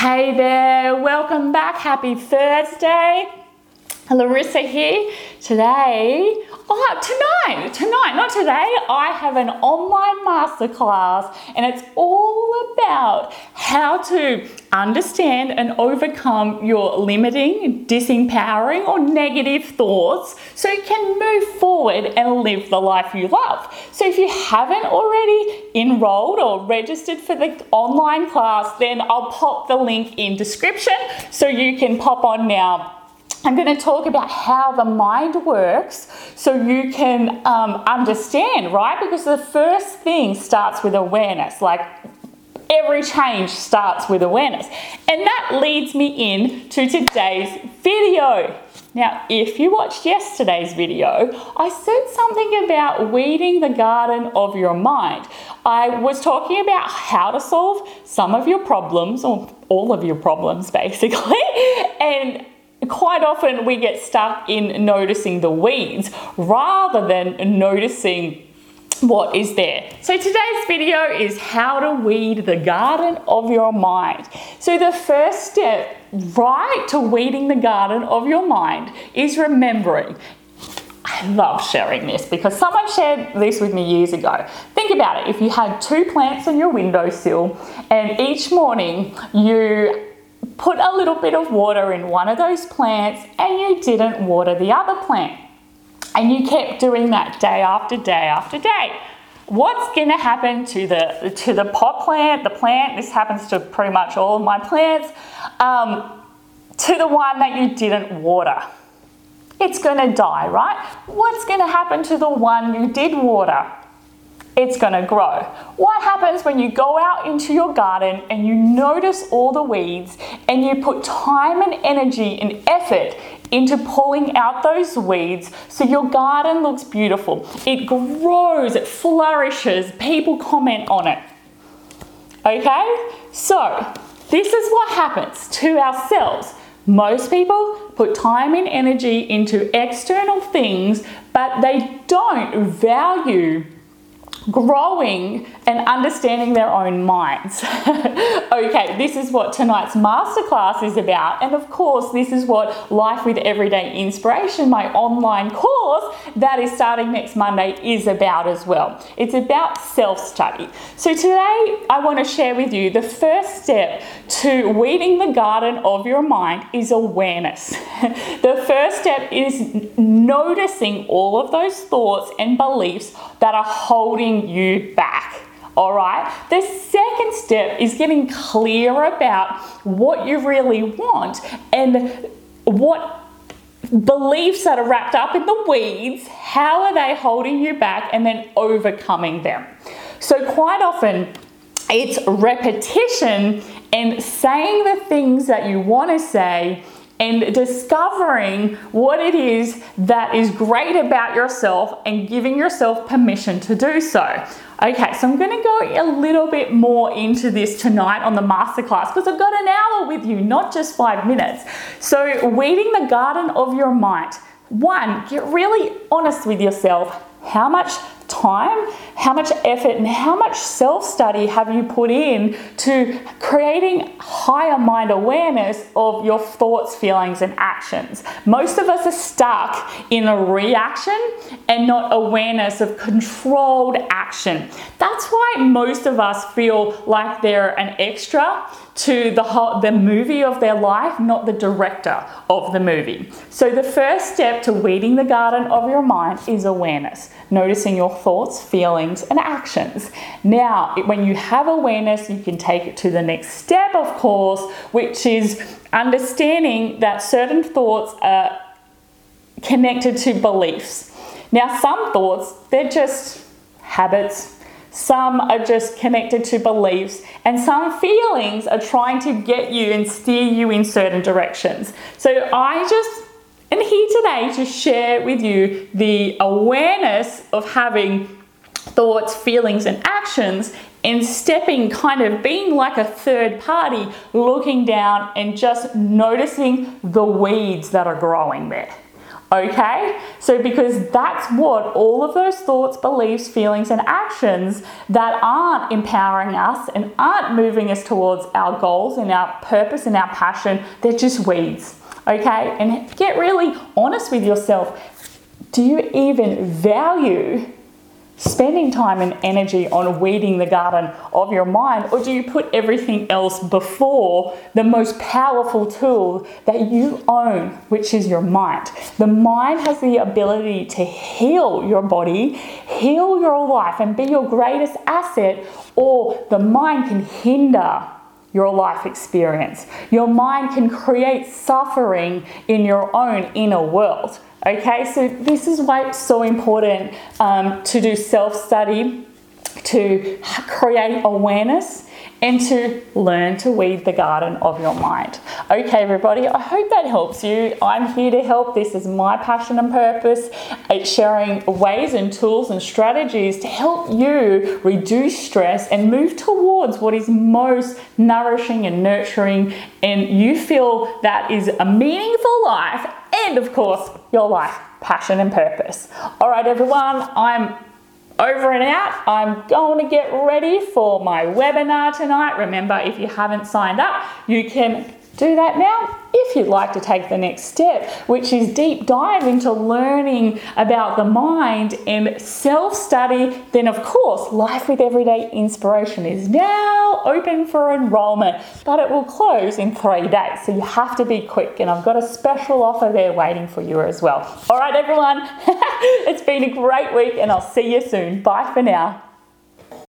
Hey there, welcome back. Happy Thursday. Larissa here. Today, oh, tonight, tonight, not today, I have an online masterclass and it's all about how to understand and overcome your limiting, disempowering, or negative thoughts so you can move forward and live the life you love. So, if you haven't already enrolled or registered for the online class, then I'll pop the link in description so you can pop on now I'm going to talk about how the mind works so you can um, understand, right? Because the first thing starts with awareness. Like every change starts with awareness. And that leads me in to today's video. Now, if you watched yesterday's video, I said something about weeding the garden of your mind. I was talking about how to solve some of your problems, or all of your problems basically, and quite often we get stuck in noticing the weeds rather than noticing what is there. So today's video is how to weed the garden of your mind. So the first step right to weeding the garden of your mind is remembering I love sharing this because someone shared this with me years ago. Think about it. If you had two plants on your windowsill and each morning you put a little bit of water in one of those plants and you didn't water the other plant. And you kept doing that day after day after day. What's going to happen to the to the pot plant, the plant? This happens to pretty much all of my plants. Um, to the one that you didn't water, it's going to die, right? What's going to happen to the one you did water? It's going to grow. What happens when you go out into your garden and you notice all the weeds and you put time and energy and effort into pulling out those weeds so your garden looks beautiful? It grows, it flourishes, people comment on it. Okay? So, this is what happens to ourselves. Most people put time and energy into external things, but they don't value growing and understanding their own minds. okay, this is what tonight's masterclass is about. And of course, this is what Life with Everyday Inspiration, my online course that is starting next Monday, is about as well. It's about self study. So today, I want to share with you the first step to weeding the garden of your mind is awareness. the first step is noticing all of those thoughts and beliefs that are holding you back. All right. The second step is getting clear about what you really want and what beliefs that are wrapped up in the weeds, how are they holding you back, and then overcoming them. So, quite often, it's repetition and saying the things that you want to say and discovering what it is that is great about yourself and giving yourself permission to do so. Okay, so I'm going to go a little bit more into this tonight on the masterclass because I've got an hour with you, not just five minutes. So, weeding the garden of your mind. One, get really honest with yourself. How much time, how much effort, and how much self study have you put in to creating higher mind awareness of your thoughts, feelings, and actions? Most of us are stuck in a reaction and not awareness of controlled action. That's why most of us feel like they're an extra to the whole, the movie of their life, not the director of the movie. So the first step to weeding the garden of your mind is awareness, noticing your thoughts, feelings, and actions. Now, when you have awareness, you can take it to the next step, of course, which is understanding that certain thoughts are connected to beliefs. Now, some thoughts, they're just habits, some are just connected to beliefs, and some feelings are trying to get you and steer you in certain directions. So I just am here today to share with you the awareness of having thoughts, feelings, and actions and stepping, kind of being like a third party, looking down and just noticing the weeds that are growing there. Okay? So, because that's what all of those thoughts, beliefs, feelings, and actions that aren't empowering us and aren't moving us towards our goals and our purpose and our passion, they're just weeds. Okay? And get really honest with yourself. Do you even value spending time and energy on weeding the garden of your mind, or do you put everything else before the most powerful tool that you own, which is your mind? The mind has the ability to heal your body, heal your life, and be your greatest asset, or the mind can hinder your life experience. Your mind can create suffering in your own inner world. Okay, so this is why it's so important um, to do self study, to create awareness, and to learn to weed the garden of your mind. Okay, everybody, I hope that helps you. I'm here to help. This is my passion and purpose. It's sharing ways and tools and strategies to help you reduce stress and move towards what is most nourishing and nurturing, and you feel that is a meaningful life and of course, your life, passion, and purpose. All right, everyone, I'm over and out. I'm going to get ready for my webinar tonight. Remember, if you haven't signed up, you can do that now if you'd like to take the next step, which is deep dive into learning about the mind and self study, then of course, Life with Everyday Inspiration is now open for enrollment, but it will close in three days. So you have to be quick, and I've got a special offer there waiting for you as well. All right, everyone, it's been a great week, and I'll see you soon. Bye for now.